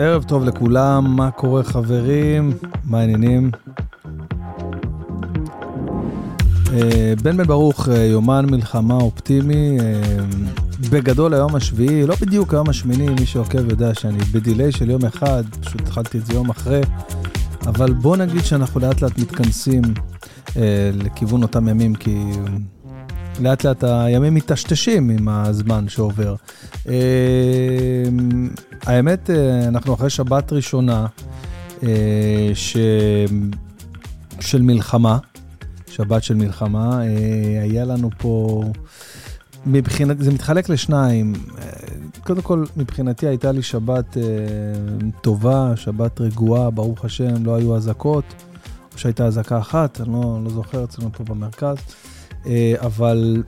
ערב טוב לכולם, מה קורה חברים? מה העניינים? אה, בן בן ברוך, אה, יומן מלחמה אופטימי, אה, בגדול היום השביעי, לא בדיוק היום השמיני, מי שעוקב יודע שאני בדיליי של יום אחד, פשוט התחלתי את זה יום אחרי, אבל בוא נגיד שאנחנו לאט לאט מתכנסים לכיוון אותם ימים, כי לאט לאט הימים מטשטשים עם הזמן שעובר. האמת, אנחנו אחרי שבת ראשונה ש... של מלחמה. שבת של מלחמה. אה, היה לנו פה, מבחינת, זה מתחלק לשניים. אה, קודם כל, מבחינתי הייתה לי שבת אה, טובה, שבת רגועה, ברוך השם, לא היו אזעקות, או שהייתה אזעקה אחת, אני לא, לא זוכר אצלנו פה במרכז, אבל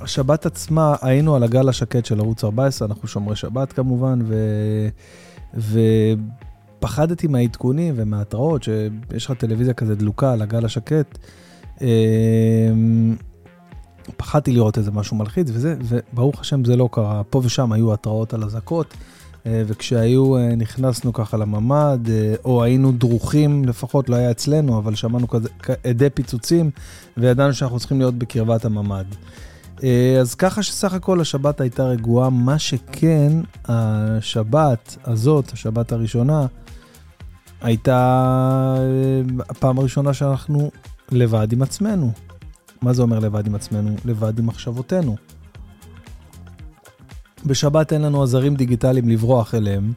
השבת עצמה, היינו על הגל השקט של ערוץ 14, אנחנו שומרי שבת כמובן, ו... ו... פחדתי מהעדכונים ומההתראות, שיש לך טלוויזיה כזה דלוקה על הגל השקט. אמ, פחדתי לראות איזה משהו מלחיץ וזה, וברוך השם זה לא קרה. פה ושם היו התראות על אזעקות, אה, וכשהיו, אה, נכנסנו ככה לממ"ד, אה, או היינו דרוכים, לפחות לא היה אצלנו, אבל שמענו כזה עדי פיצוצים, וידענו שאנחנו צריכים להיות בקרבת הממ"ד. אז ככה שסך הכל השבת הייתה רגועה, מה שכן, השבת הזאת, השבת הראשונה, הייתה אה, הפעם הראשונה שאנחנו לבד עם עצמנו. מה זה אומר לבד עם עצמנו? לבד עם מחשבותינו. בשבת אין לנו עזרים דיגיטליים לברוח אליהם,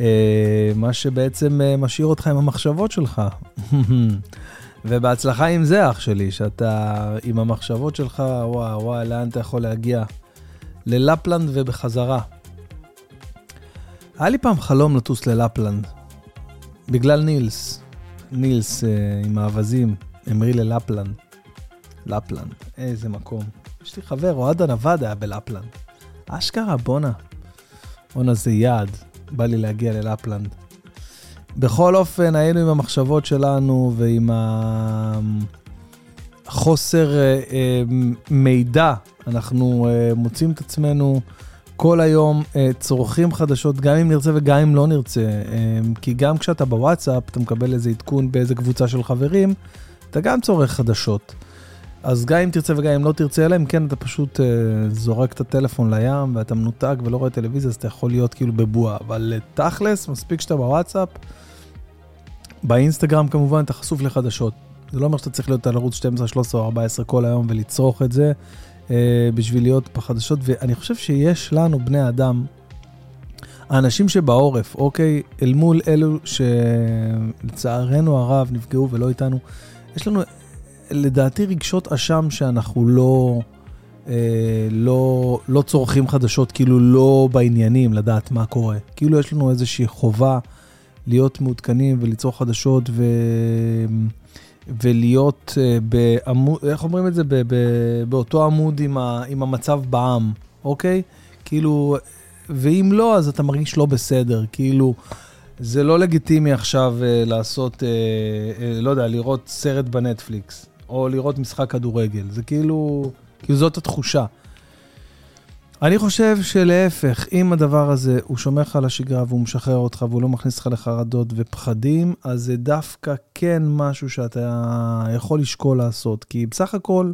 אה, מה שבעצם אה, משאיר אותך עם המחשבות שלך. ובהצלחה עם זה, אח שלי, שאתה עם המחשבות שלך, וואו, וואו, לאן אתה יכול להגיע? ללפלנד ובחזרה. היה לי פעם חלום לטוס ללפלנד. בגלל נילס. נילס uh, עם האווזים, המריא ללפלנד. לפלנד, איזה מקום. יש לי חבר, אוהד הנווד היה בלפלנד. אשכרה, בואנה. בואנה, זה יעד. בא לי להגיע ללפלנד. בכל אופן, היינו עם המחשבות שלנו ועם החוסר uh, uh, מידע. אנחנו uh, מוצאים את עצמנו כל היום אה, צורכים חדשות, גם אם נרצה וגם אם לא נרצה. אה, כי גם כשאתה בוואטסאפ, אתה מקבל איזה עדכון באיזה קבוצה של חברים, אתה גם צורך חדשות. אז גם אם תרצה וגם אם לא תרצה, אלא אם כן אתה פשוט אה, זורק את הטלפון לים ואתה מנותק ולא רואה טלוויזיה, אז אתה יכול להיות כאילו בבועה. אבל תכלס, מספיק שאתה בוואטסאפ, באינסטגרם כמובן, אתה חשוף לחדשות. זה לא אומר שאתה צריך להיות על ערוץ 12, 13 או 14 כל היום ולצרוך את זה. אה, בשביל להיות בחדשות, ואני חושב שיש לנו, בני אדם, האנשים שבעורף, אוקיי, אל מול אלו שלצערנו הרב נפגעו ולא איתנו, יש לנו לדעתי רגשות אשם שאנחנו לא, אה, לא, לא צורכים חדשות, כאילו לא בעניינים לדעת מה קורה. כאילו יש לנו איזושהי חובה להיות מעודכנים וליצור חדשות ו... ולהיות uh, בעמוד, איך אומרים את זה? ב, ב, באותו עמוד עם, ה, עם המצב בעם, אוקיי? כאילו, ואם לא, אז אתה מרגיש לא בסדר. כאילו, זה לא לגיטימי עכשיו uh, לעשות, uh, uh, לא יודע, לראות סרט בנטפליקס, או לראות משחק כדורגל. זה כאילו, כאילו זאת התחושה. אני חושב שלהפך, אם הדבר הזה, הוא שומר לך על השגרה והוא משחרר אותך והוא לא מכניס אותך לחרדות ופחדים, אז זה דווקא כן משהו שאתה יכול לשקול לעשות. כי בסך הכל,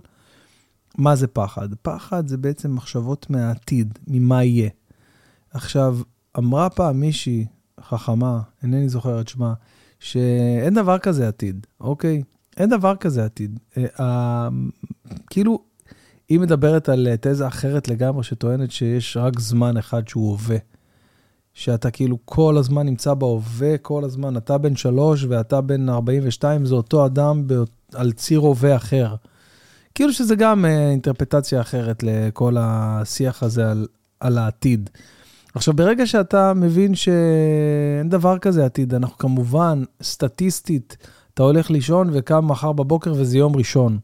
מה זה פחד? פחד זה בעצם מחשבות מהעתיד, ממה יהיה. עכשיו, אמרה פעם מישהי חכמה, אינני זוכר את שמה, שאין דבר כזה עתיד, אוקיי? אין דבר כזה עתיד. אה, כאילו, היא מדברת על אה, תזה אחרת לגמרי, שטוענת שיש רק זמן אחד שהוא הווה. שאתה כאילו כל הזמן נמצא בהווה, כל הזמן, אתה בן שלוש ואתה בן 42, זה אותו אדם על ציר הווה אחר. כאילו שזה גם אה, אינטרפטציה אחרת לכל השיח הזה על, על העתיד. עכשיו, ברגע שאתה מבין שאין דבר כזה עתיד, אנחנו כמובן, סטטיסטית, אתה הולך לישון וקם מחר בבוקר וזה יום ראשון.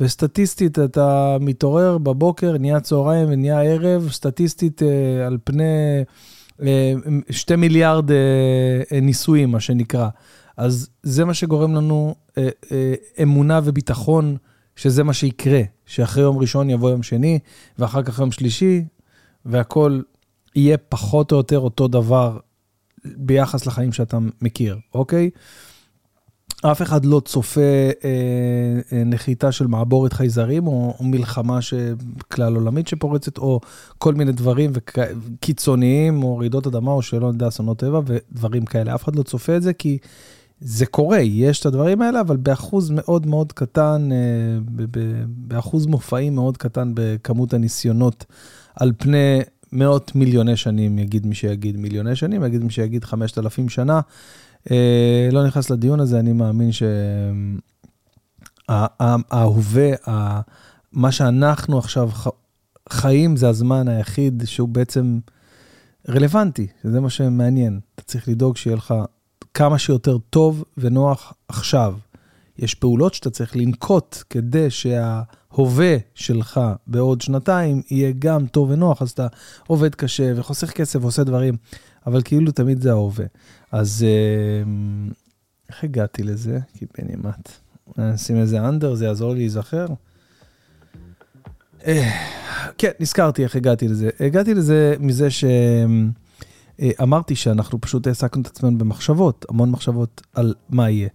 וסטטיסטית אתה מתעורר בבוקר, נהיה צהריים ונהיה ערב, סטטיסטית אה, על פני אה, שתי מיליארד אה, ניסויים, מה שנקרא. אז זה מה שגורם לנו אמונה וביטחון שזה מה שיקרה, שאחרי יום ראשון יבוא יום שני, ואחר כך יום שלישי, והכל יהיה פחות או יותר אותו דבר ביחס לחיים שאתה מכיר, אוקיי? אף אחד לא צופה אה, אה, נחיתה של מעבורת חייזרים, או, או מלחמה כלל עולמית שפורצת, או כל מיני דברים וכ... קיצוניים, או רעידות אדמה, או שלא יודע, אסונות טבע, ודברים כאלה. אף אחד לא צופה את זה, כי זה קורה, יש את הדברים האלה, אבל באחוז מאוד מאוד קטן, אה, באחוז מופעים מאוד קטן בכמות הניסיונות על פני מאות מיליוני שנים, יגיד מי שיגיד מיליוני שנים, יגיד מי שיגיד 5,000 שנה. אה, לא נכנס לדיון הזה, אני מאמין שההווה, מה שאנחנו עכשיו חיים, זה הזמן היחיד שהוא בעצם רלוונטי, שזה מה שמעניין. אתה צריך לדאוג שיהיה לך כמה שיותר טוב ונוח עכשיו. יש פעולות שאתה צריך לנקוט כדי שההווה שלך בעוד שנתיים יהיה גם טוב ונוח, אז אתה עובד קשה וחוסך כסף ועושה דברים, אבל כאילו תמיד זה ההווה. אז אה, איך הגעתי לזה? כי בנימת. נשים איזה אנדר, זה יעזור לי להיזכר. אה, כן, נזכרתי איך הגעתי לזה. הגעתי לזה מזה שאמרתי שאנחנו פשוט העסקנו את עצמנו במחשבות, המון מחשבות על מה יהיה.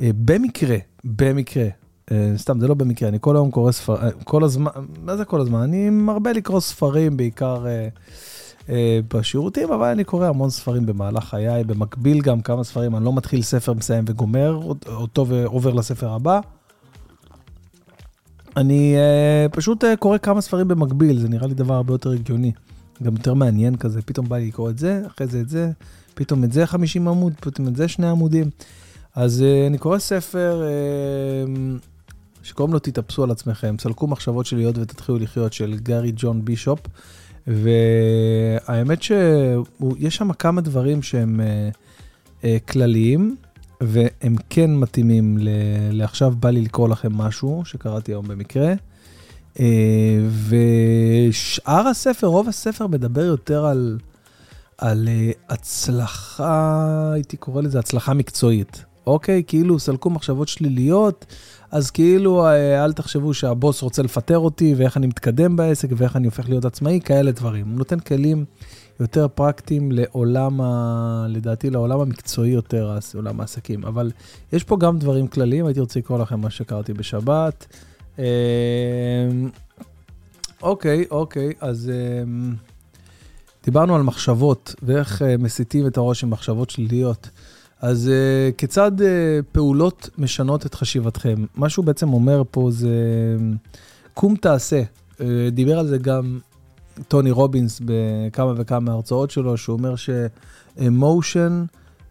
במקרה, במקרה, סתם, זה לא במקרה, אני כל היום קורא ספרים, כל הזמן, מה זה כל הזמן? אני מרבה לקרוא ספרים, בעיקר... אה, בשירותים, אבל אני קורא המון ספרים במהלך חיי, במקביל גם כמה ספרים, אני לא מתחיל ספר, מסיים וגומר אותו ועובר לספר הבא. אני uh, פשוט uh, קורא כמה ספרים במקביל, זה נראה לי דבר הרבה יותר הגיוני. גם יותר מעניין כזה, פתאום בא לי לקרוא את זה, אחרי זה את זה, פתאום את זה 50 עמוד, פתאום את זה שני עמודים. אז uh, אני קורא ספר uh, שקוראים לו תתאפסו על עצמכם, סלקו מחשבות שליות ותתחילו לחיות של גארי ג'ון בישופ. והאמת שיש שם כמה דברים שהם uh, uh, כלליים, והם כן מתאימים ל... לעכשיו בא לי לקרוא לכם משהו שקראתי היום במקרה. Uh, ושאר הספר, רוב הספר מדבר יותר על, על הצלחה, הייתי קורא לזה הצלחה מקצועית. אוקיי? כאילו סלקו מחשבות שליליות, אז כאילו אה, אל תחשבו שהבוס רוצה לפטר אותי ואיך אני מתקדם בעסק ואיך אני הופך להיות עצמאי, כאלה דברים. הוא נותן כלים יותר פרקטיים לעולם, ה... לדעתי, לעולם המקצועי יותר, עולם העסקים. אבל יש פה גם דברים כלליים, הייתי רוצה לקרוא לכם מה שקראתי בשבת. אמ, אוקיי, אוקיי, אז אמ, דיברנו על מחשבות ואיך אה, מסיטים את הראש עם מחשבות שליליות. אז uh, כיצד uh, פעולות משנות את חשיבתכם? מה שהוא בעצם אומר פה זה, קום תעשה. Uh, דיבר על זה גם טוני רובינס בכמה וכמה מההרצאות שלו, שהוא אומר ש-emotion,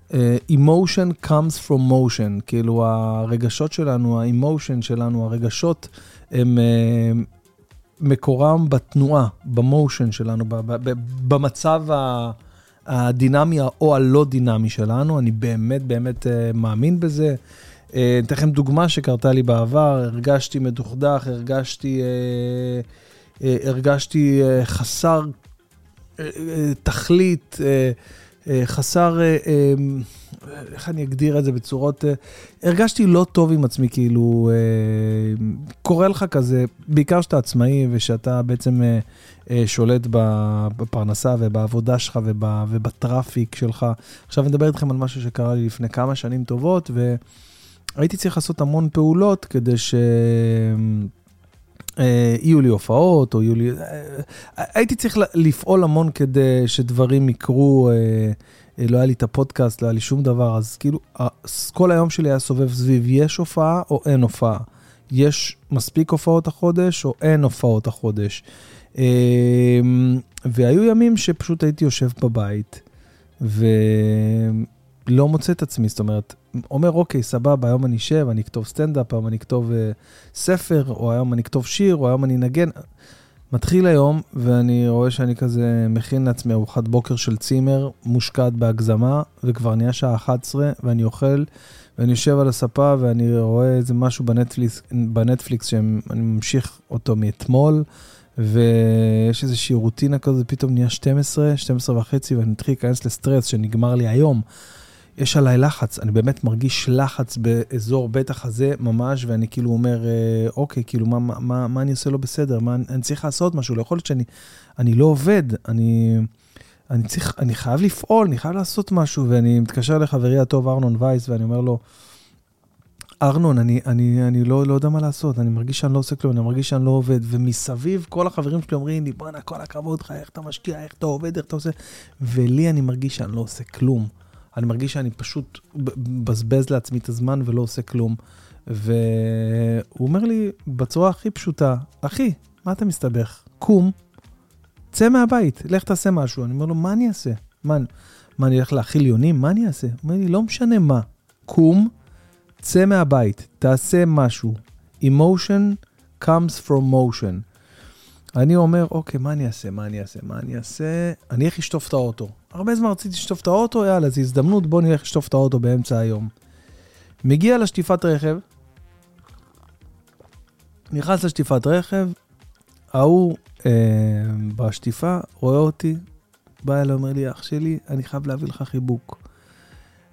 uh, emotion comes from motion, כאילו הרגשות שלנו, ה-emotion שלנו, הרגשות הם uh, מקורם בתנועה, במושן שלנו, במצב. הדינמי או הלא דינמי שלנו, אני באמת באמת uh, מאמין בזה. Uh, אתן לכם דוגמה שקרתה לי בעבר, הרגשתי מדוכדך, הרגשתי, uh, הרגשתי חסר תכלית, חסר, uh, uh, איך אני אגדיר את זה בצורות, הרגשתי לא טוב עם עצמי, כאילו, קורה לך כזה, בעיקר שאתה עצמאי ושאתה בעצם... אה, שולט בפרנסה ובעבודה שלך ובטראפיק שלך. עכשיו אני אדבר איתכם על משהו שקרה לי לפני כמה שנים טובות, והייתי צריך לעשות המון פעולות כדי ש... אה, יהיו לי הופעות, או יהיו לי... אה, הייתי צריך לפעול המון כדי שדברים יקרו. לא היה לי את הפודקאסט, לא היה לי שום דבר, אז כאילו, כל היום שלי היה סובב סביב יש הופעה או אין הופעה. יש מספיק הופעות החודש או אין הופעות החודש. והיו ימים שפשוט הייתי יושב בבית ולא מוצא את עצמי, זאת אומרת, אומר, אוקיי, סבבה, היום אני אשב, אני אכתוב סטנדאפ, היום אני אכתוב uh, ספר, או היום אני אכתוב שיר, או היום אני אנגן. מתחיל היום, ואני רואה שאני כזה מכין לעצמי ארוחת בוקר של צימר, מושקעת בהגזמה, וכבר נהיה שעה 11, ואני אוכל, ואני יושב על הספה, ואני רואה איזה משהו בנטפליקס, בנטפליקס שאני ממשיך אותו מאתמול. ויש איזושהי רוטינה כזאת, פתאום נהיה 12, 12 וחצי, ואני מתחיל להיכנס לסטרס שנגמר לי היום. יש עליי לחץ, אני באמת מרגיש לחץ באזור בית החזה ממש, ואני כאילו אומר, אה, אוקיי, כאילו, מה, מה, מה, אני עושה לא בסדר? מה, אני צריך לעשות משהו, לא יכול להיות שאני אני לא עובד, אני, אני צריך, אני חייב לפעול, אני חייב לעשות משהו, ואני מתקשר לחברי הטוב ארנון וייס, ואני אומר לו, ארנון, אני, אני, אני לא, לא יודע מה לעשות, אני מרגיש שאני לא עושה כלום, אני מרגיש שאני לא עובד, ומסביב כל החברים שלי אומרים לי, בואנה, כל הכבוד לך, איך אתה משקיע, איך אתה עובד, איך אתה עושה, ולי אני מרגיש שאני לא עושה כלום. אני מרגיש שאני פשוט מבזבז לעצמי את הזמן ולא עושה כלום. והוא אומר לי בצורה הכי פשוטה, אחי, מה אתה מסתבך? קום, צא מהבית, לך תעשה משהו. אני אומר לו, מה אני אעשה? מה, מה אני אלך להאכיל יונים? מה אני אעשה? הוא אומר לי, לא משנה מה, קום, צא מהבית, תעשה משהו. emotion comes from motion. אני אומר, אוקיי, מה אני אעשה? מה אני אעשה? מה אני אעשה? אני אלך לשטוף את האוטו. הרבה זמן רציתי לשטוף את האוטו, יאללה, זו הזדמנות, בוא נלך לשטוף את האוטו באמצע היום. מגיע לשטיפת רכב, נכנס לשטיפת רכב, ההוא אה, בשטיפה רואה אותי, בא אליי, אומר לי, אח שלי, אני חייב להביא לך חיבוק.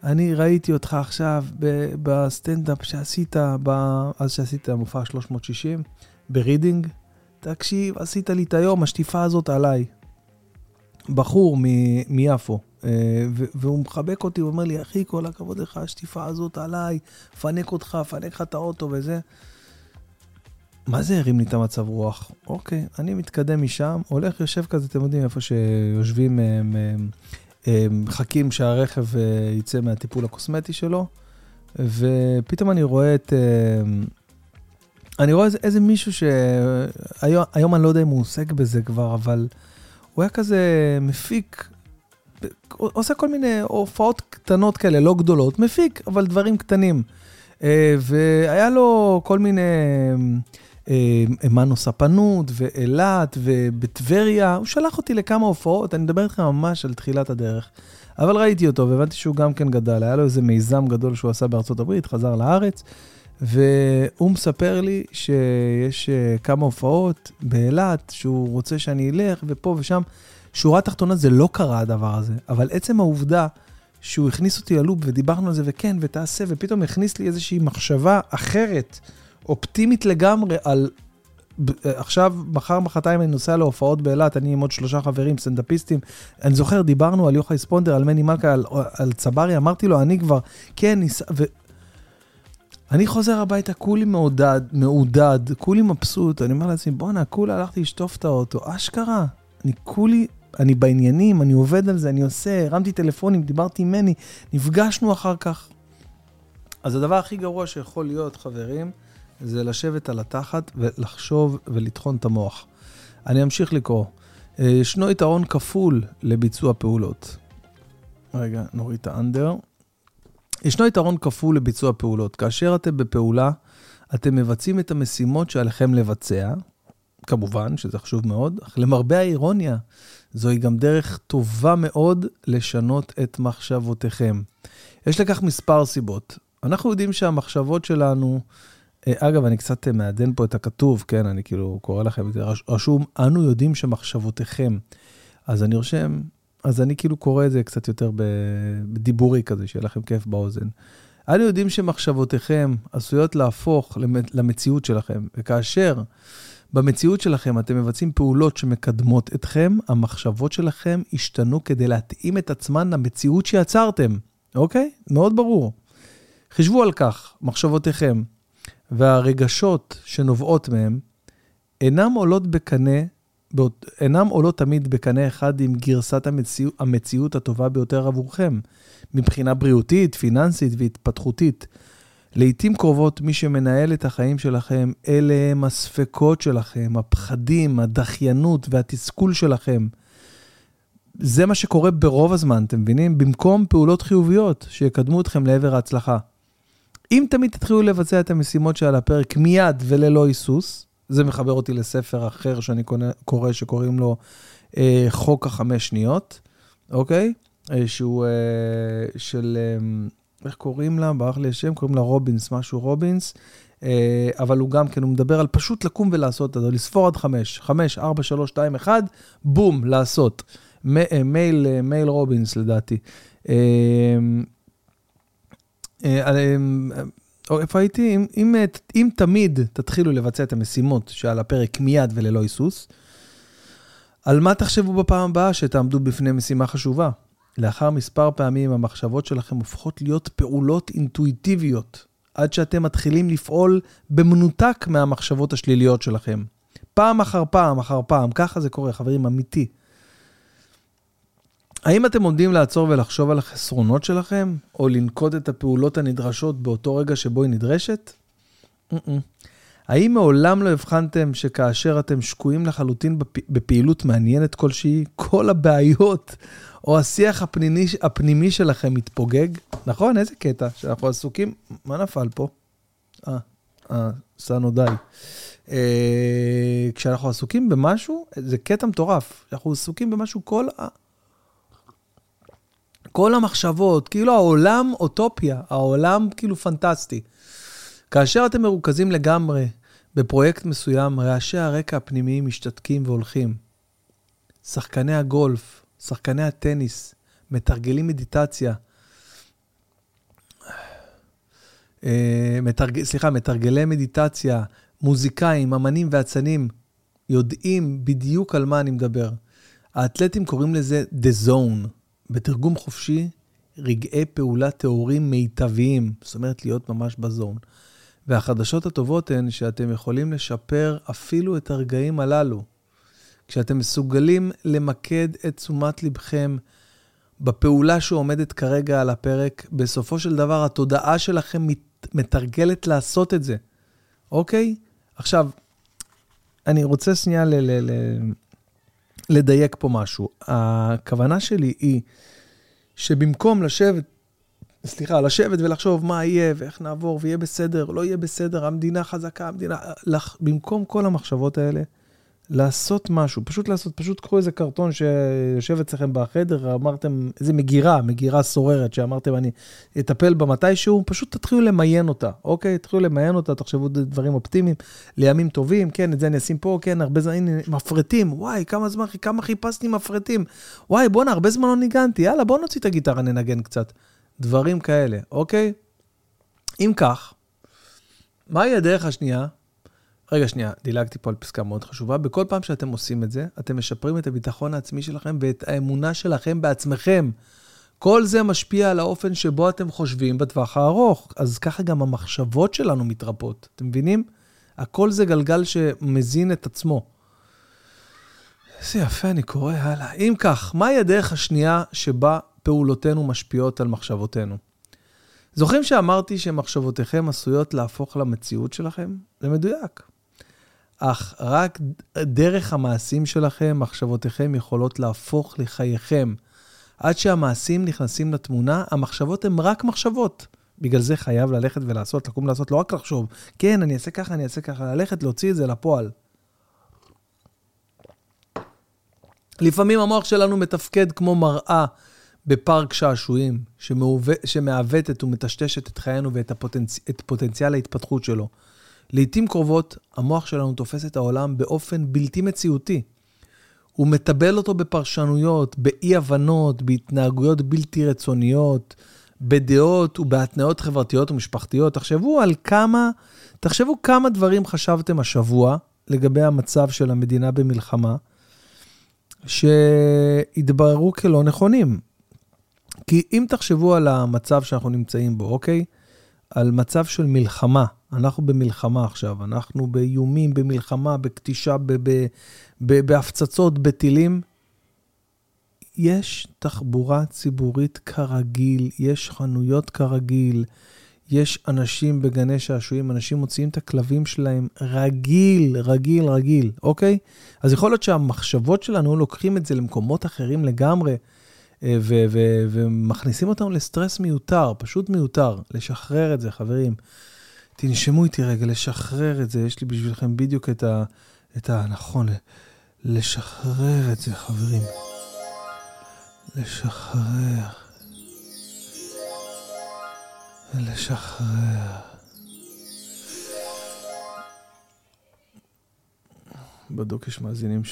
אני ראיתי אותך עכשיו בסטנדאפ שעשית, אז שעשית מופע 360, ברידינג. תקשיב, עשית לי את היום, השטיפה הזאת עליי. בחור מיפו, אה, והוא מחבק אותי, הוא אומר לי, אחי, כל הכבוד לך, השטיפה הזאת עליי, פנק אותך, פנק לך את האוטו וזה. מה זה הרים לי את המצב רוח? אוקיי, אני מתקדם משם, הולך, יושב כזה, אתם יודעים, איפה שיושבים, מחכים שהרכב אה, יצא מהטיפול הקוסמטי שלו, ופתאום אני רואה את... אני רואה איזה, איזה מישהו שהיום אני לא יודע אם הוא עוסק בזה כבר, אבל הוא היה כזה מפיק, עושה כל מיני הופעות קטנות כאלה, לא גדולות, מפיק, אבל דברים קטנים. אה, והיה לו כל מיני אה, מנו ספנות ואילת ובטבריה, הוא שלח אותי לכמה הופעות, אני מדבר איתך ממש על תחילת הדרך. אבל ראיתי אותו והבנתי שהוא גם כן גדל, היה לו איזה מיזם גדול שהוא עשה בארצות הברית, חזר לארץ. והוא מספר לי שיש אה, כמה הופעות באילת, שהוא רוצה שאני אלך, ופה ושם. שורה תחתונה, זה לא קרה הדבר הזה, אבל עצם העובדה שהוא הכניס אותי ללופ ודיברנו על זה, וכן, ותעשה, ופתאום הכניס לי איזושהי מחשבה אחרת, אופטימית לגמרי, על אה, עכשיו, מחר, מחרתיים אני נוסע להופעות באילת, אני עם עוד שלושה חברים, סטנדאפיסטים. אני זוכר, דיברנו על יוחאי ספונדר, על מני מלכה, על, על צברי, אמרתי לו, אני כבר, כן, ניסע, אני חוזר הביתה כולי מעודד, מעודד, כולי מבסוט, אני אומר לעצמי, בואנה, כולה הלכתי לשטוף את האוטו, אשכרה. אני כולי, אני בעניינים, אני עובד על זה, אני עושה, הרמתי טלפונים, דיברתי עם מני, נפגשנו אחר כך. אז הדבר הכי גרוע שיכול להיות, חברים, זה לשבת על התחת ולחשוב ולטחון את המוח. אני אמשיך לקרוא. אה, ישנו יתרון כפול לביצוע פעולות. רגע, נוריד את האנדר. ישנו יתרון כפול לביצוע פעולות. כאשר אתם בפעולה, אתם מבצעים את המשימות שעליכם לבצע, כמובן, שזה חשוב מאוד, אך למרבה האירוניה, זוהי גם דרך טובה מאוד לשנות את מחשבותיכם. יש לכך מספר סיבות. אנחנו יודעים שהמחשבות שלנו, אה, אגב, אני קצת מעדן פה את הכתוב, כן, אני כאילו קורא לכם את זה, רשום, אנו יודעים שמחשבותיכם. אז אני רושם, אז אני כאילו קורא את זה קצת יותר בדיבורי כזה, שיהיה לכם כיף באוזן. אנו יודעים שמחשבותיכם עשויות להפוך למציאות שלכם, וכאשר במציאות שלכם אתם מבצעים פעולות שמקדמות אתכם, המחשבות שלכם השתנו כדי להתאים את עצמן למציאות שיצרתם, אוקיי? מאוד ברור. חישבו על כך, מחשבותיכם והרגשות שנובעות מהם אינם עולות בקנה אינם עולות תמיד בקנה אחד עם גרסת המציאות, המציאות הטובה ביותר עבורכם, מבחינה בריאותית, פיננסית והתפתחותית. לעתים קרובות מי שמנהל את החיים שלכם, אלה הם הספקות שלכם, הפחדים, הדחיינות והתסכול שלכם. זה מה שקורה ברוב הזמן, אתם מבינים? במקום פעולות חיוביות שיקדמו אתכם לעבר ההצלחה. אם תמיד תתחילו לבצע את המשימות שעל הפרק מיד וללא היסוס, זה מחבר אותי לספר אחר שאני קורא, שקוראים לו אה, חוק החמש שניות, אוקיי? אה, שהוא אה, של, אה, איך קוראים לה? ברח לי השם, קוראים לה רובינס, משהו רובינס. אה, אבל הוא גם כן, הוא מדבר על פשוט לקום ולעשות את זה, לספור עד חמש. חמש, ארבע, שלוש, שתיים, אחד, בום, לעשות. אה, מייל, אה, מייל רובינס לדעתי. או איפה הייתי? אם, אם, אם תמיד תתחילו לבצע את המשימות שעל הפרק מיד וללא היסוס, על מה תחשבו בפעם הבאה שתעמדו בפני משימה חשובה? לאחר מספר פעמים המחשבות שלכם הופכות להיות פעולות אינטואיטיביות, עד שאתם מתחילים לפעול במנותק מהמחשבות השליליות שלכם. פעם אחר פעם אחר פעם, ככה זה קורה, חברים, אמיתי. האם אתם עומדים לעצור ולחשוב על החסרונות שלכם, או לנקוט את הפעולות הנדרשות באותו רגע שבו היא נדרשת? האם מעולם לא הבחנתם שכאשר אתם שקועים לחלוטין בפ... בפעילות מעניינת כלשהי, כל הבעיות או השיח הפנימי, הפנימי שלכם מתפוגג? נכון? איזה קטע, שאנחנו עסוקים, מה נפל פה? אה, אה, סנו די. אה, כשאנחנו עסוקים במשהו, זה קטע מטורף. אנחנו עסוקים במשהו כל. כל המחשבות, כאילו העולם אוטופיה, העולם כאילו פנטסטי. כאשר אתם מרוכזים לגמרי בפרויקט מסוים, רעשי הרקע הפנימיים משתתקים והולכים. שחקני הגולף, שחקני הטניס, מתרגלים מדיטציה, אה, מתרג... סליחה, מתרגלי מדיטציה, מוזיקאים, אמנים ואצנים, יודעים בדיוק על מה אני מדבר. האתלטים קוראים לזה The Zone. בתרגום חופשי, רגעי פעולה טהורים מיטביים, זאת אומרת להיות ממש בזון. והחדשות הטובות הן שאתם יכולים לשפר אפילו את הרגעים הללו. כשאתם מסוגלים למקד את תשומת לבכם בפעולה שעומדת כרגע על הפרק, בסופו של דבר התודעה שלכם מתרגלת לעשות את זה, אוקיי? עכשיו, אני רוצה שנייה ל- ל- ל- לדייק פה משהו. הכוונה שלי היא שבמקום לשבת, סליחה, לשבת ולחשוב מה יהיה ואיך נעבור ויהיה בסדר, לא יהיה בסדר, המדינה חזקה, המדינה... לח... במקום כל המחשבות האלה, לעשות משהו, פשוט לעשות, פשוט קחו איזה קרטון שיושב אצלכם בחדר, אמרתם, איזה מגירה, מגירה סוררת, שאמרתם אני אטפל בה מתישהו, פשוט תתחילו למיין אותה, אוקיי? תתחילו למיין אותה, תחשבו דברים אופטימיים, לימים טובים, כן, את זה אני אשים פה, כן, הרבה זמן, הנה, מפרטים, וואי, כמה זמן, כמה חיפשתי מפרטים, וואי, בואנה, הרבה זמן לא ניגנתי, יאללה, בוא נוציא את הגיטרה, ננגן קצת. דברים כאלה, אוקיי? אם כך, מהי הדרך השנייה רגע, שנייה, דילגתי פה על פסקה מאוד חשובה. בכל פעם שאתם עושים את זה, אתם משפרים את הביטחון העצמי שלכם ואת האמונה שלכם בעצמכם. כל זה משפיע על האופן שבו אתם חושבים בטווח הארוך. אז ככה גם המחשבות שלנו מתרפות, אתם מבינים? הכל זה גלגל שמזין את עצמו. איזה יפה, אני קורא הלאה. אם כך, מהי הדרך השנייה שבה פעולותינו משפיעות על מחשבותינו? זוכרים שאמרתי שמחשבותיכם עשויות להפוך למציאות שלכם? זה מדויק. אך רק דרך המעשים שלכם, מחשבותיכם יכולות להפוך לחייכם. עד שהמעשים נכנסים לתמונה, המחשבות הן רק מחשבות. בגלל זה חייב ללכת ולעשות, לקום לעשות, לא רק לחשוב, כן, אני אעשה ככה, אני אעשה ככה, ללכת, להוציא את זה לפועל. לפעמים המוח שלנו מתפקד כמו מראה בפארק שעשועים, שמעוותת ומטשטשת את חיינו ואת הפוטנצ... פוטנציאל ההתפתחות שלו. לעתים קרובות המוח שלנו תופס את העולם באופן בלתי מציאותי. הוא מטבל אותו בפרשנויות, באי-הבנות, בהתנהגויות בלתי רצוניות, בדעות ובהתניות חברתיות ומשפחתיות. תחשבו על כמה, תחשבו כמה דברים חשבתם השבוע לגבי המצב של המדינה במלחמה, שהתבררו כלא נכונים. כי אם תחשבו על המצב שאנחנו נמצאים בו, אוקיי? על מצב של מלחמה, אנחנו במלחמה עכשיו, אנחנו באיומים, במלחמה, בכתישה, בהפצצות, בטילים. יש תחבורה ציבורית כרגיל, יש חנויות כרגיל, יש אנשים בגני שעשועים, אנשים מוציאים את הכלבים שלהם רגיל, רגיל, רגיל, אוקיי? אז יכול להיות שהמחשבות שלנו לוקחים את זה למקומות אחרים לגמרי, אה, ו- ו- ומכניסים אותנו לסטרס מיותר, פשוט מיותר. לשחרר את זה, חברים. תנשמו איתי רגע, לשחרר את זה. יש לי בשבילכם בדיוק את ה... את ה... נכון, לשחרר את זה, חברים. לשחרר. לשחרר. בדוק יש מאזינים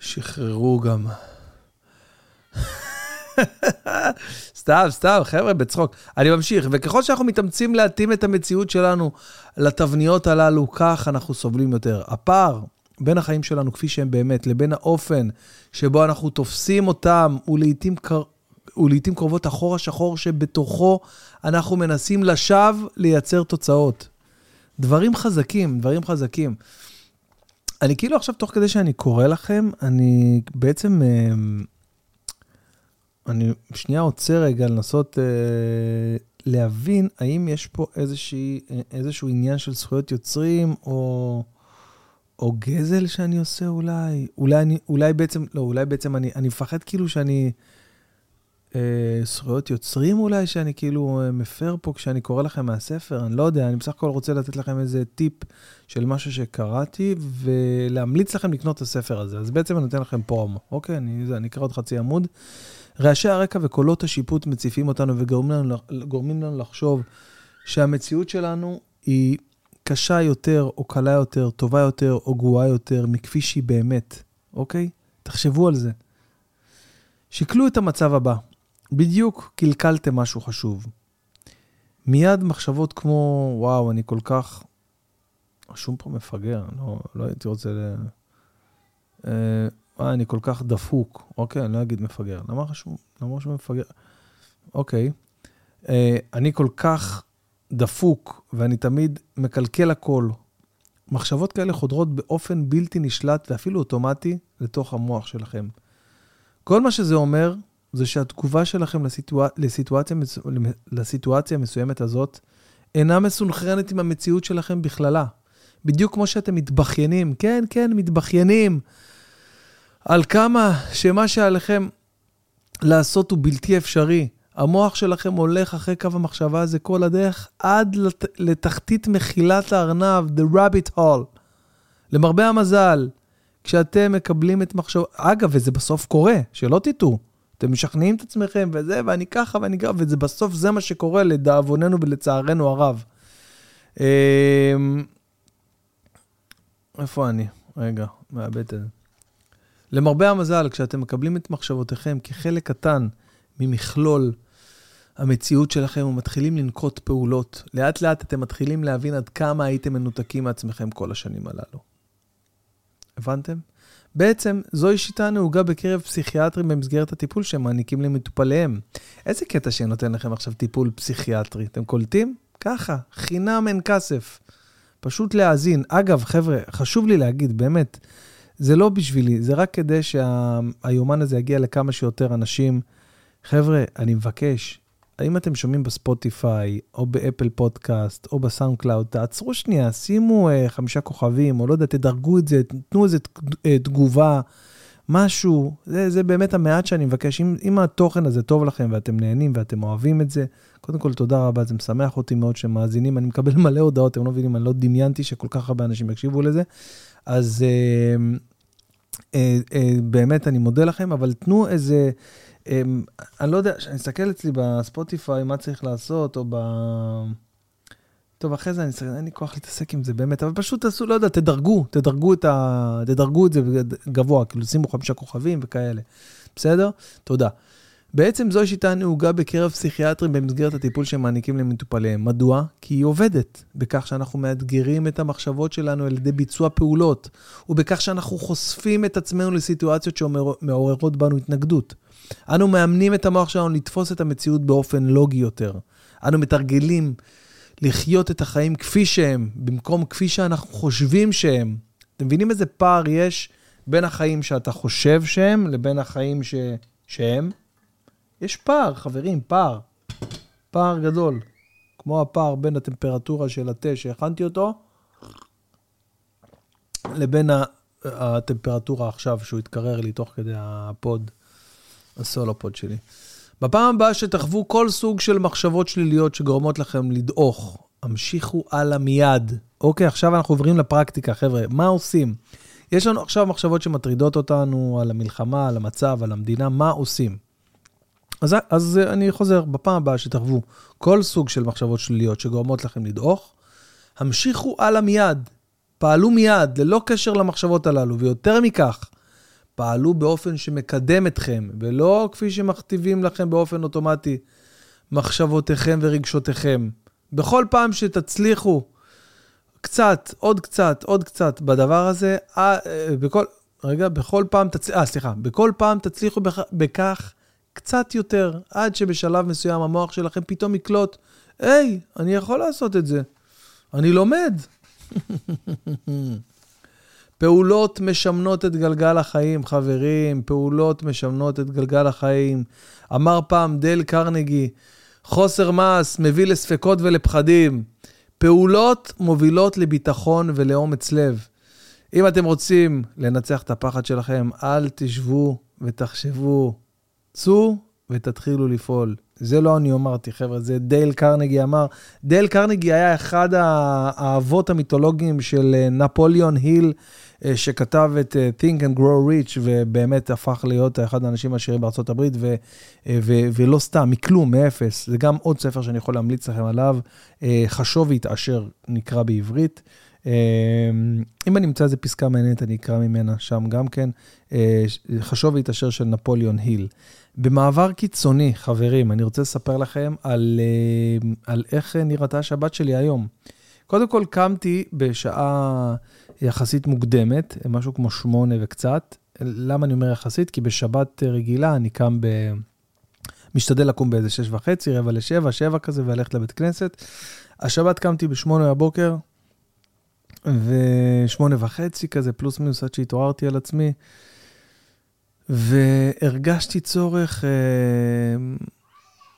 ששחררו גם. סתם, סתם, חבר'ה, בצחוק. אני ממשיך, וככל שאנחנו מתאמצים להתאים את המציאות שלנו לתבניות הללו, כך אנחנו סובלים יותר. הפער בין החיים שלנו כפי שהם באמת, לבין האופן שבו אנחנו תופסים אותם, ולעיתים, קר... ולעיתים קרובות החור השחור שבתוכו אנחנו מנסים לשווא לייצר תוצאות. דברים חזקים, דברים חזקים. אני כאילו עכשיו, תוך כדי שאני קורא לכם, אני בעצם, אה, אני שנייה עוצר רגע לנסות אה, להבין האם יש פה איזושהי, איזשהו עניין של זכויות יוצרים, או, או גזל שאני עושה אולי. אולי, אני, אולי בעצם, לא, אולי בעצם אני, אני מפחד כאילו שאני... אה, זכויות יוצרים אולי, שאני כאילו אה, מפר פה כשאני קורא לכם מהספר, אני לא יודע, אני בסך הכל רוצה לתת לכם איזה טיפ של משהו שקראתי, ולהמליץ לכם לקנות את הספר הזה. אז בעצם אני נותן לכם פרומו, אוקיי? אני, אני אקרא עוד חצי עמוד. רעשי הרקע וקולות השיפוט מציפים אותנו וגורמים לנו, לנו לחשוב שהמציאות שלנו היא קשה יותר, או קלה יותר, טובה יותר, או גרועה יותר, מכפי שהיא באמת, אוקיי? תחשבו על זה. שקלו את המצב הבא. בדיוק קלקלתם משהו חשוב. מיד מחשבות כמו, וואו, אני כל כך... רשום פה מפגר, לא, לא הייתי רוצה ל... אה, אה, אני כל כך דפוק. אוקיי, אני לא אגיד מפגר. למה רשום? למה רשום מפגר? אוקיי. אה, אני כל כך דפוק, ואני תמיד מקלקל הכל. מחשבות כאלה חודרות באופן בלתי נשלט ואפילו אוטומטי לתוך המוח שלכם. כל מה שזה אומר, זה שהתגובה שלכם לסיטואציה, לסיטואציה, לסיטואציה המסוימת הזאת אינה מסונכרנת עם המציאות שלכם בכללה. בדיוק כמו שאתם מתבכיינים, כן, כן, מתבכיינים, על כמה שמה שעליכם לעשות הוא בלתי אפשרי. המוח שלכם הולך אחרי קו המחשבה הזה כל הדרך עד לת... לתחתית מחילת הארנב, the rabbit hole. למרבה המזל, כשאתם מקבלים את מחשב... אגב, וזה בסוף קורה, שלא תטעו. אתם משכנעים את עצמכם וזה, ואני ככה ואני ככה, וזה בסוף זה מה שקורה לדאבוננו ולצערנו הרב. אמ, איפה אני? רגע, זה. למרבה המזל, כשאתם מקבלים את מחשבותיכם כחלק קטן ממכלול המציאות שלכם ומתחילים לנקוט פעולות, לאט לאט אתם מתחילים להבין עד כמה הייתם מנותקים מעצמכם כל השנים הללו. הבנתם? בעצם זוהי שיטה נהוגה בקרב פסיכיאטרים במסגרת הטיפול שהם מעניקים למטופליהם. איזה קטע שנותן לכם עכשיו טיפול פסיכיאטרי? אתם קולטים? ככה, חינם אין כסף. פשוט להאזין. אגב, חבר'ה, חשוב לי להגיד, באמת, זה לא בשבילי, זה רק כדי שהיומן הזה יגיע לכמה שיותר אנשים. חבר'ה, אני מבקש, האם אתם שומעים ב Spotify, או ב Apple Podcast, או ב SoundCloud, תעצרו שנייה, שימו אה, חמישה כוכבים, או לא יודע, תדרגו את זה, תנו איזה uh, תגובה, משהו. זה, זה באמת המעט שאני מבקש. אם, אם התוכן הזה טוב לכם ואתם נהנים ואתם אוהבים את זה, קודם כל, תודה רבה, זה משמח אותי מאוד שמאזינים. אני מקבל מלא הודעות, אתם לא מבינים, אני לא דמיינתי שכל כך הרבה אנשים יקשיבו לזה. אז uh, uh, uh, באמת, אני מודה לכם, אבל תנו איזה... אמ, אני לא יודע, כשאני אסתכל אצלי בספוטיפיי מה צריך לעשות, או ב... טוב, אחרי זה אני אסתכל, אין לי כוח להתעסק עם זה באמת, אבל פשוט תעשו, לא יודע, תדרגו, תדרגו את, ה... תדרגו את זה גבוה, כאילו שימו חמישה כוכבים וכאלה. בסדר? תודה. בעצם זו שיטה נהוגה בקרב פסיכיאטרים במסגרת הטיפול שהם מעניקים למטופליהם. מדוע? כי היא עובדת, בכך שאנחנו מאתגרים את המחשבות שלנו על ידי ביצוע פעולות, ובכך שאנחנו חושפים את עצמנו לסיטואציות שמעוררות בנו התנגדות. אנו מאמנים את המוח שלנו לתפוס את המציאות באופן לוגי יותר. אנו מתרגלים לחיות את החיים כפי שהם, במקום כפי שאנחנו חושבים שהם. אתם מבינים איזה פער יש בין החיים שאתה חושב שהם לבין החיים ש... שהם? יש פער, חברים, פער. פער גדול. כמו הפער בין הטמפרטורה של התה שהכנתי אותו, לבין הטמפרטורה עכשיו שהוא התקרר לי תוך כדי הפוד. הסולופוד שלי. בפעם הבאה שתחוו כל סוג של מחשבות שליליות שגורמות לכם לדעוך, המשיכו הלאה מיד. אוקיי, עכשיו אנחנו עוברים לפרקטיקה, חבר'ה. מה עושים? יש לנו עכשיו מחשבות שמטרידות אותנו על המלחמה, על המצב, על המדינה, מה עושים? אז, אז אני חוזר, בפעם הבאה שתחוו כל סוג של מחשבות שליליות שגורמות לכם לדעוך, המשיכו הלאה מיד. פעלו מיד, ללא קשר למחשבות הללו, ויותר מכך, פעלו באופן שמקדם אתכם, ולא כפי שמכתיבים לכם באופן קצת, עוד קצת, עוד קצת בדבר הזה, אה, בכל, רגע, בכל פעם תצליחו, אה, סליחה, בכל פעם תצליחו בכ, בכך קצת יותר, עד שבשלב מסוים המוח שלכם פתאום יקלוט, היי, אני יכול לעשות את זה, אני לומד. פעולות משמנות את גלגל החיים, חברים, פעולות משמנות את גלגל החיים. אמר פעם דל קרנגי, חוסר מעש מביא לספקות ולפחדים. פעולות מובילות לביטחון ולאומץ לב. אם אתם רוצים לנצח את הפחד שלכם, אל תשבו ותחשבו. צאו ותתחילו לפעול. זה לא אני אמרתי, חבר'ה, זה דייל קרנגי אמר. דייל קרנגי היה אחד האבות המיתולוגיים של אה, נפוליאון היל, אה, שכתב את אה, Think and Grow Rich, ובאמת הפך להיות אחד האנשים העשירים בארצות הברית, ו, ו, ולא סתם, מכלום, מאפס. זה גם עוד ספר שאני יכול להמליץ לכם עליו, חשוב והתעשר, נקרא בעברית. אם אני אמצא איזה פסקה מעניינת, אני אקרא ממנה שם גם כן. חשוב והתעשר של נפוליאון היל. במעבר קיצוני, חברים, אני רוצה לספר לכם על, אה, על איך נראתה השבת שלי היום. קודם כל, קמתי בשעה יחסית מוקדמת, משהו כמו שמונה וקצת. למה אני אומר יחסית? כי בשבת רגילה אני קם ב... משתדל לקום באיזה שש וחצי, רבע לשבע, שבע כזה, וללכת לבית כנסת. השבת קמתי בשמונה בבוקר, ושמונה וחצי כזה, פלוס מינוס עד שהתעוררתי על עצמי. והרגשתי צורך, אה,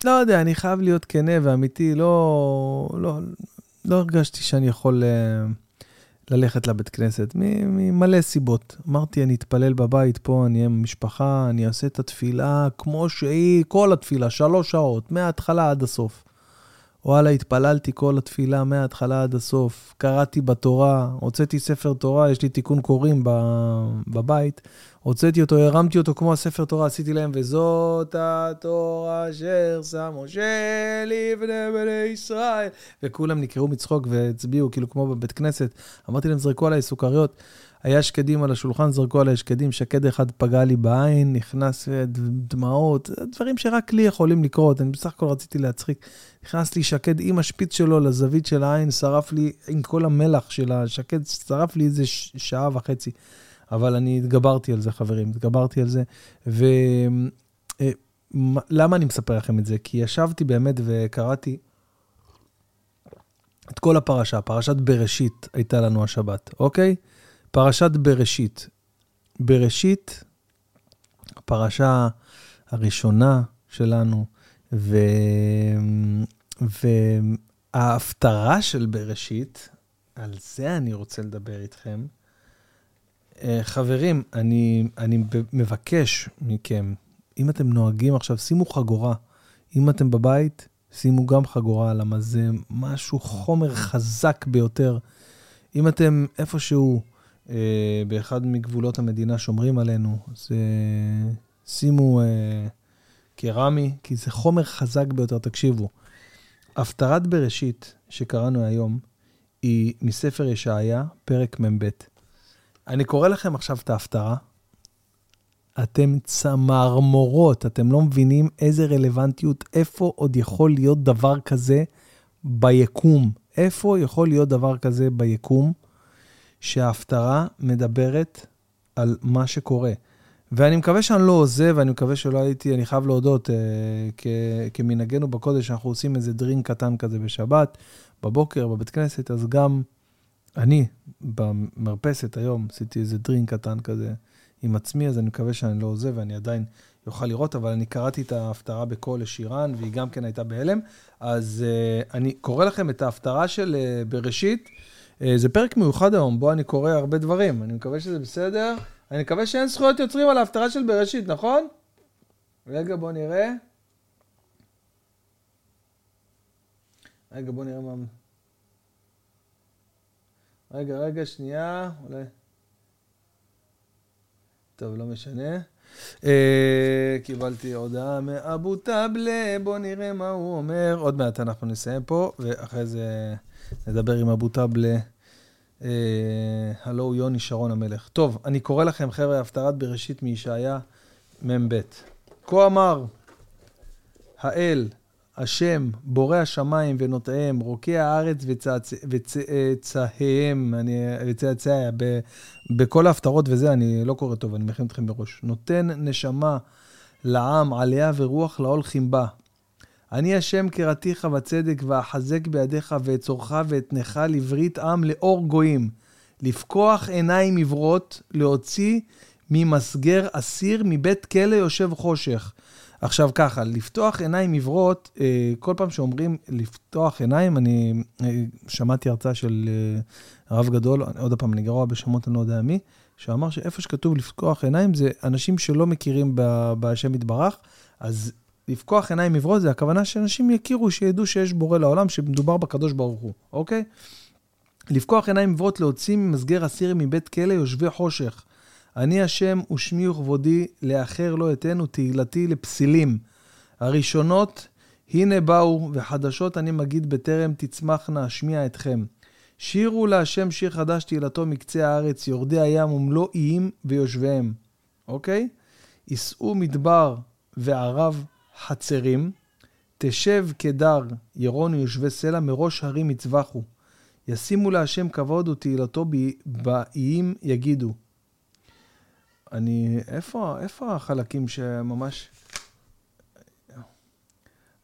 לא יודע, אני חייב להיות כנה ואמיתי, לא, לא, לא הרגשתי שאני יכול אה, ללכת לבית כנסת, ממלא סיבות. אמרתי, אני אתפלל בבית פה, אני אהיה עם המשפחה, אני אעשה את התפילה כמו שהיא, כל התפילה, שלוש שעות, מההתחלה עד הסוף. וואלה, התפללתי כל התפילה מההתחלה עד הסוף, קראתי בתורה, הוצאתי ספר תורה, יש לי תיקון קוראים בבית, הוצאתי אותו, הרמתי אותו כמו הספר תורה, עשיתי להם, וזאת התורה אשר שם משה לבני בני ישראל. וכולם נקראו מצחוק והצביעו, כאילו כמו בבית כנסת. אמרתי להם, זרקו עליי סוכריות. היה שקדים על השולחן, זרקו עליי שקדים, שקד אחד פגע לי בעין, נכנס דמעות, דברים שרק לי יכולים לקרות, אני בסך הכל רציתי להצחיק. נכנס לי שקד עם השפיץ שלו לזווית של העין, שרף לי עם כל המלח של השקד, שרף לי איזה שעה וחצי. אבל אני התגברתי על זה, חברים, התגברתי על זה. ולמה אה, אני מספר לכם את זה? כי ישבתי באמת וקראתי את כל הפרשה, פרשת בראשית הייתה לנו השבת, אוקיי? פרשת בראשית. בראשית, הפרשה הראשונה שלנו, ו... וההפטרה של בראשית, על זה אני רוצה לדבר איתכם. אה, חברים, אני, אני מבקש מכם, אם אתם נוהגים עכשיו, שימו חגורה. אם אתם בבית, שימו גם חגורה, למה זה משהו, חומר חזק ביותר. אם אתם איפשהו באחד מגבולות המדינה שומרים עלינו, אז אה, שימו אה, קרמי, כי זה חומר חזק ביותר. תקשיבו, הפטרת בראשית שקראנו היום, היא מספר ישעיה, פרק מ"ב. אני קורא לכם עכשיו את ההפטרה. אתם צמרמורות, אתם לא מבינים איזה רלוונטיות, איפה עוד יכול להיות דבר כזה ביקום. איפה יכול להיות דבר כזה ביקום, שההפטרה מדברת על מה שקורה. ואני מקווה שאני לא עוזב, ואני מקווה שלא הייתי, אני חייב להודות, אה, כמנהגנו בקודש, אנחנו עושים איזה דרינק קטן כזה בשבת, בבוקר, בבית כנסת, אז גם אני, במרפסת היום, עשיתי איזה דרינק קטן כזה עם עצמי, אז אני מקווה שאני לא עוזב ואני עדיין יוכל לראות, אבל אני קראתי את ההפטרה בקול לשירן, והיא גם כן הייתה בהלם. אז uh, אני קורא לכם את ההפטרה של uh, בראשית. Uh, זה פרק מיוחד היום, בו אני קורא הרבה דברים. אני מקווה שזה בסדר. אני מקווה שאין זכויות יוצרים על ההפטרה של בראשית, נכון? רגע, בוא נראה. רגע, בוא נראה מה... רגע, רגע, שנייה, אולי... טוב, לא משנה. אה, קיבלתי הודעה מאבו טאבלה, בוא נראה מה הוא אומר. עוד מעט אנחנו נסיים פה, ואחרי זה נדבר עם אבו טאבלה. אה, הלו הוא יוני שרון המלך. טוב, אני קורא לכם, חבר'ה, הפטרת בראשית מישעיה מ"ב. כה אמר האל, השם, בורא השמיים ונוטעיהם, רוקע הארץ וצאצאיהם, וצאצאיה, בכל ההפטרות וזה, אני לא קורא טוב, אני מכין אתכם בראש. נותן נשמה לעם, עליה ורוח להולכים בה. אני השם קראתיך בצדק, ואחזק בידיך ואצורך ואתנך לברית עם לאור גויים. לפקוח עיניים עיוורות, להוציא ממסגר אסיר מבית כלא יושב חושך. עכשיו ככה, לפתוח עיניים עיוורות, אה, כל פעם שאומרים לפתוח עיניים, אני אה, שמעתי הרצאה של אה, הרב גדול, עוד פעם, אני גרוע בשמות, אני לא יודע מי, שאמר שאיפה שכתוב לפקוח עיניים זה אנשים שלא מכירים בהשם יתברך, אז לפקוח עיניים עיוורות זה הכוונה שאנשים יכירו, שידעו שיש בורא לעולם, שמדובר בקדוש ברוך הוא, אוקיי? לפקוח עיניים עיוורות, להוציא ממסגר אסיר מבית כלא יושבי חושך. אני השם ושמי וכבודי, לאחר לא אתן ותהילתי לפסילים. הראשונות, הנה באו, וחדשות אני מגיד בטרם תצמחנה אשמיע אתכם. שירו להשם שיר חדש תהילתו מקצה הארץ, יורדי הים ומלוא איים ויושביהם. אוקיי? יישאו מדבר וערב חצרים, תשב כדר ירון ויושבי סלע, מראש הרים יצבחו. ישימו להשם כבוד ותהילתו באיים יגידו. אני, איפה, איפה החלקים שממש...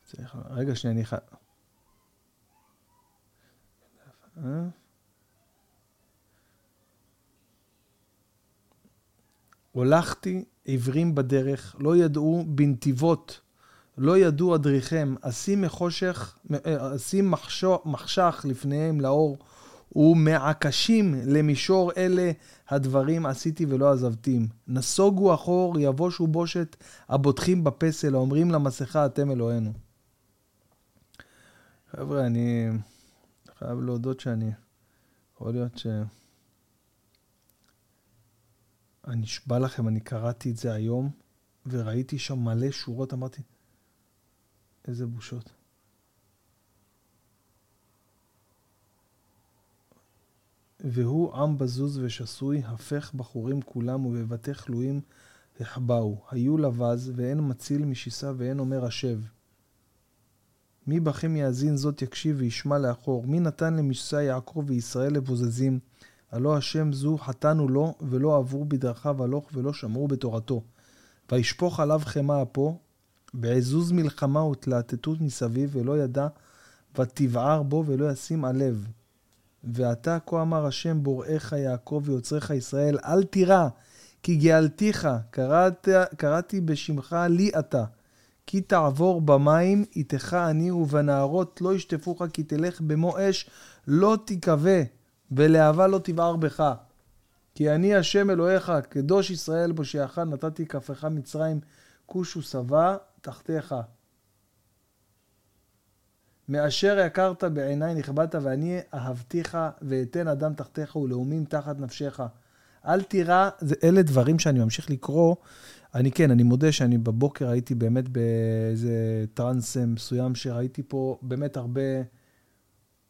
צריך, רגע שנייה, אני חייב... אה? הולכתי עיוורים בדרך, לא ידעו בנתיבות, לא ידעו אדריכם, אשים אה, מחשך לפניהם לאור, ומעקשים למישור אלה הדברים עשיתי ולא עזבתים. נסוגו אחור, יבושו בושת, הבוטחים בפסל, האומרים למסכה, אתם אלוהינו. חבר'ה, אני חייב להודות שאני, יכול להיות ש... אני נשבע לכם, אני קראתי את זה היום, וראיתי שם מלא שורות, אמרתי, איזה בושות. והוא עם בזוז ושסוי, הפך בחורים כולם, ובבתי חלויים החבאו. היו לבז, ואין מציל משיסה, ואין אומר השב. מי בכם יאזין זאת יקשיב וישמע לאחור? מי נתן למשסה יעקב וישראל לבוזזים? הלא השם זו חטאנו לו, ולא עברו בדרכיו הלוך, ולא שמרו בתורתו. וישפוך עליו חמא אפו, בעזוז מלחמה ותלהטטות מסביב, ולא ידע, ותבער בו, ולא ישים עלב. ועתה כה אמר השם בוראיך יעקב ויוצריך ישראל, אל תירא, כי גאלתיך, קראת, קראתי בשמך לי אתה. כי תעבור במים, איתך אני ובנערות לא ישטפוך, כי תלך במו אש, לא תיכווה, ולהבה לא תבער בך. כי אני השם אלוהיך, קדוש ישראל בושיעך, נתתי כפך מצרים, כוש ושבע תחתיך. מאשר יקרת בעיניי נכבדת, ואני אהבתיך, ואתן אדם תחתיך ולאומים תחת נפשך. אל תירא, אלה דברים שאני ממשיך לקרוא. אני כן, אני מודה שאני בבוקר הייתי באמת באיזה טראנס מסוים, שראיתי פה באמת הרבה...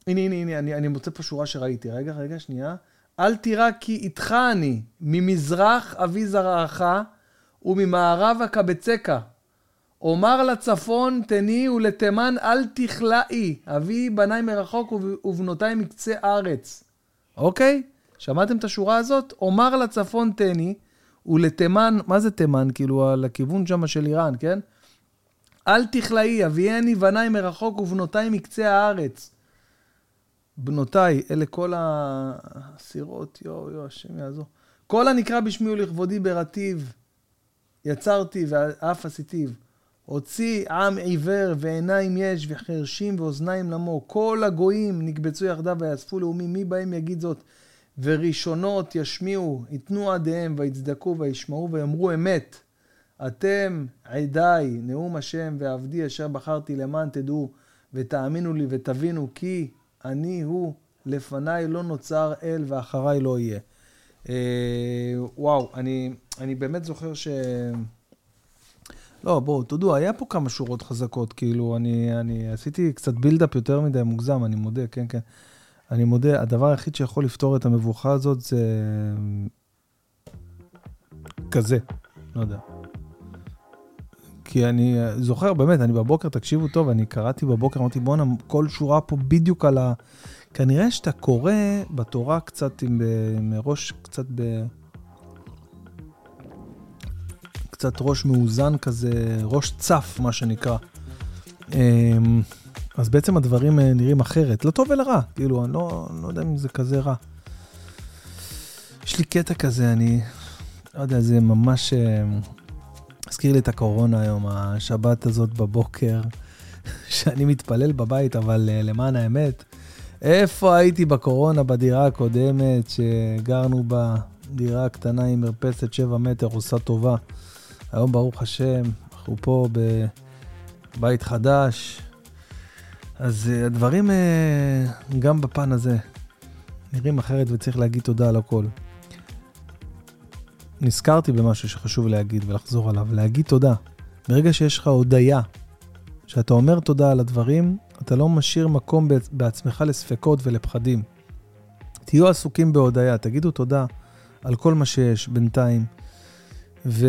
הנה, הנה, הנה, אני, אני מוצא פה שורה שראיתי. רגע, רגע, שנייה. אל תירא כי איתך אני, ממזרח אבי זרעך, וממערב אקבצך. אומר לצפון תני ולתימן אל תכלאי, אבי בניי מרחוק ובנותיי מקצה ארץ. אוקיי? שמעתם את השורה הזאת? אומר לצפון תני ולתימן, מה זה תימן? כאילו, על הכיוון שם של איראן, כן? אל תכלאי, אביאני בניי מרחוק ובנותיי מקצה הארץ. בנותיי, אלה כל הסירות, יואו, יואו, השם יעזור. כל הנקרא בשמי ולכבודי ברטיב, יצרתי ואף עשיתיו. הוציא עם עיוור ועיניים יש וחרשים ואוזניים למו. כל הגויים נקבצו יחדיו ויאספו לאומים, מי בהם יגיד זאת? וראשונות ישמיעו, ייתנו עדיהם ויצדקו וישמעו ויאמרו אמת. אתם עדיי, נאום השם ועבדי אשר בחרתי למען תדעו ותאמינו לי ותבינו כי אני הוא, לפניי לא נוצר אל ואחריי לא יהיה. אה, וואו, אני, אני באמת זוכר ש... לא, בואו, תודו, היה פה כמה שורות חזקות, כאילו, אני, אני עשיתי קצת בילדאפ יותר מדי מוגזם, אני מודה, כן, כן. אני מודה, הדבר היחיד שיכול לפתור את המבוכה הזאת זה... כזה, לא יודע. כי אני זוכר, באמת, אני בבוקר, תקשיבו טוב, אני קראתי בבוקר, אמרתי, בואנה, כל שורה פה בדיוק על ה... כנראה שאתה קורא בתורה קצת עם, עם ראש, קצת ב... קצת ראש מאוזן כזה, ראש צף, מה שנקרא. אמ, אז בעצם הדברים אה, נראים אחרת, לטוב ולרע, כאילו, אני לא, לא יודע אם זה כזה רע. יש לי קטע כזה, אני לא יודע, זה ממש... הזכיר לי את הקורונה היום, השבת הזאת בבוקר, שאני מתפלל בבית, אבל uh, למען האמת, איפה הייתי בקורונה בדירה הקודמת, שגרנו בה דירה קטנה עם מרפסת 7 מטר, עושה טובה. היום, ברוך השם, אנחנו פה בבית חדש. אז uh, הדברים, uh, גם בפן הזה, נראים אחרת וצריך להגיד תודה על הכל. נזכרתי במשהו שחשוב להגיד ולחזור עליו, להגיד תודה. ברגע שיש לך הודיה, שאתה אומר תודה על הדברים, אתה לא משאיר מקום בעצמך לספקות ולפחדים. תהיו עסוקים בהודיה, תגידו תודה על כל מה שיש בינתיים. ו...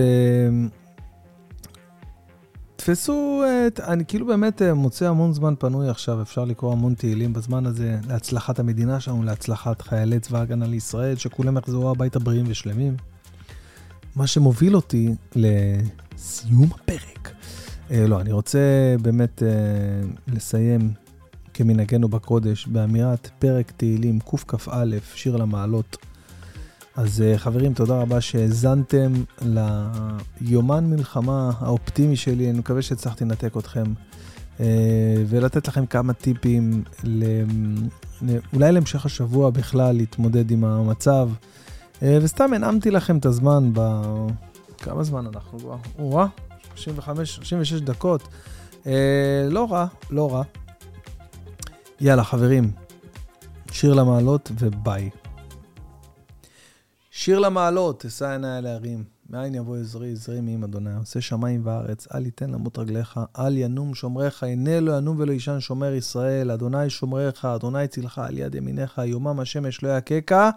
תפסו את, אני כאילו באמת אה, מוצא המון זמן פנוי עכשיו, אפשר לקרוא המון תהילים בזמן הזה להצלחת המדינה שלנו, להצלחת חיילי צבא ההגנה לישראל, שכולם יחזרו הביתה בריאים ושלמים. מה שמוביל אותי לסיום הפרק. אה, לא, אני רוצה באמת אה, לסיים כמנהגנו בקודש באמירת פרק תהילים קכ"א, שיר למעלות. אז אה, חברים, תודה רבה שהאזנתם ליומן מלחמה האופטימי שלי, אני מקווה שהצלחתי לנתק אתכם. אה, ולתת לכם כמה טיפים, אולי להמשך השבוע בכלל להתמודד עם המצב. אה, וסתם הנעמתי לכם את הזמן ב... כמה זמן אנחנו כבר? או-אה, 35, 36 דקות. לא רע, לא רע. יאללה, חברים, שיר למעלות וביי. שיר למעלות, אשא עיניי אל ההרים, מאין יבוא עזרי, עזרי מעם אדוני, עושה שמיים וארץ, אל יתן למות רגליך, אל ינום שומריך, הנה לא ינום ולא יישן שומר ישראל, אדוני שומריך, אדוני צילך על יד ימיניך, יומם השמש לא יככה.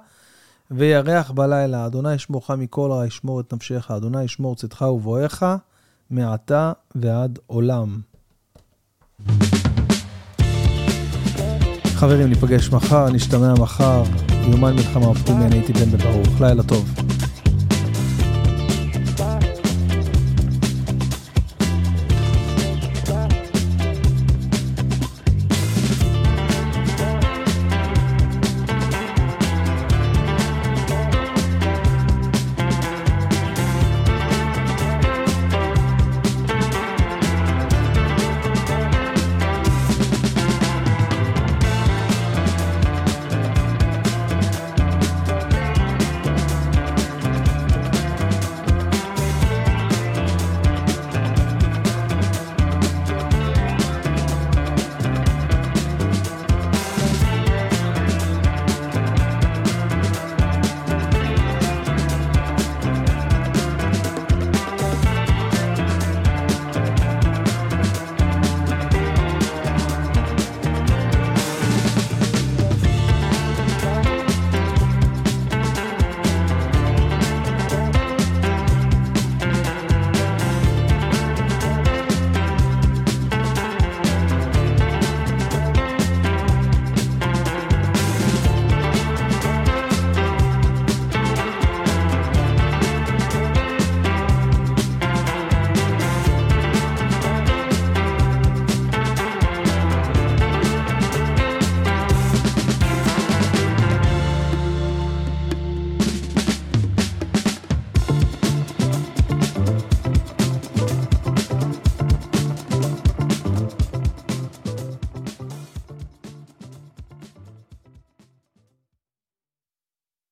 וירח בלילה, אדוני ישמורך מכל רע, ישמור את נפשך, אדוני ישמור צאתך ובואך, מעתה ועד עולם. חברים, ניפגש מחר, נשתמע מחר, יומן מלחמה אופטימי, אני הייתי בן בברוך. לילה טוב.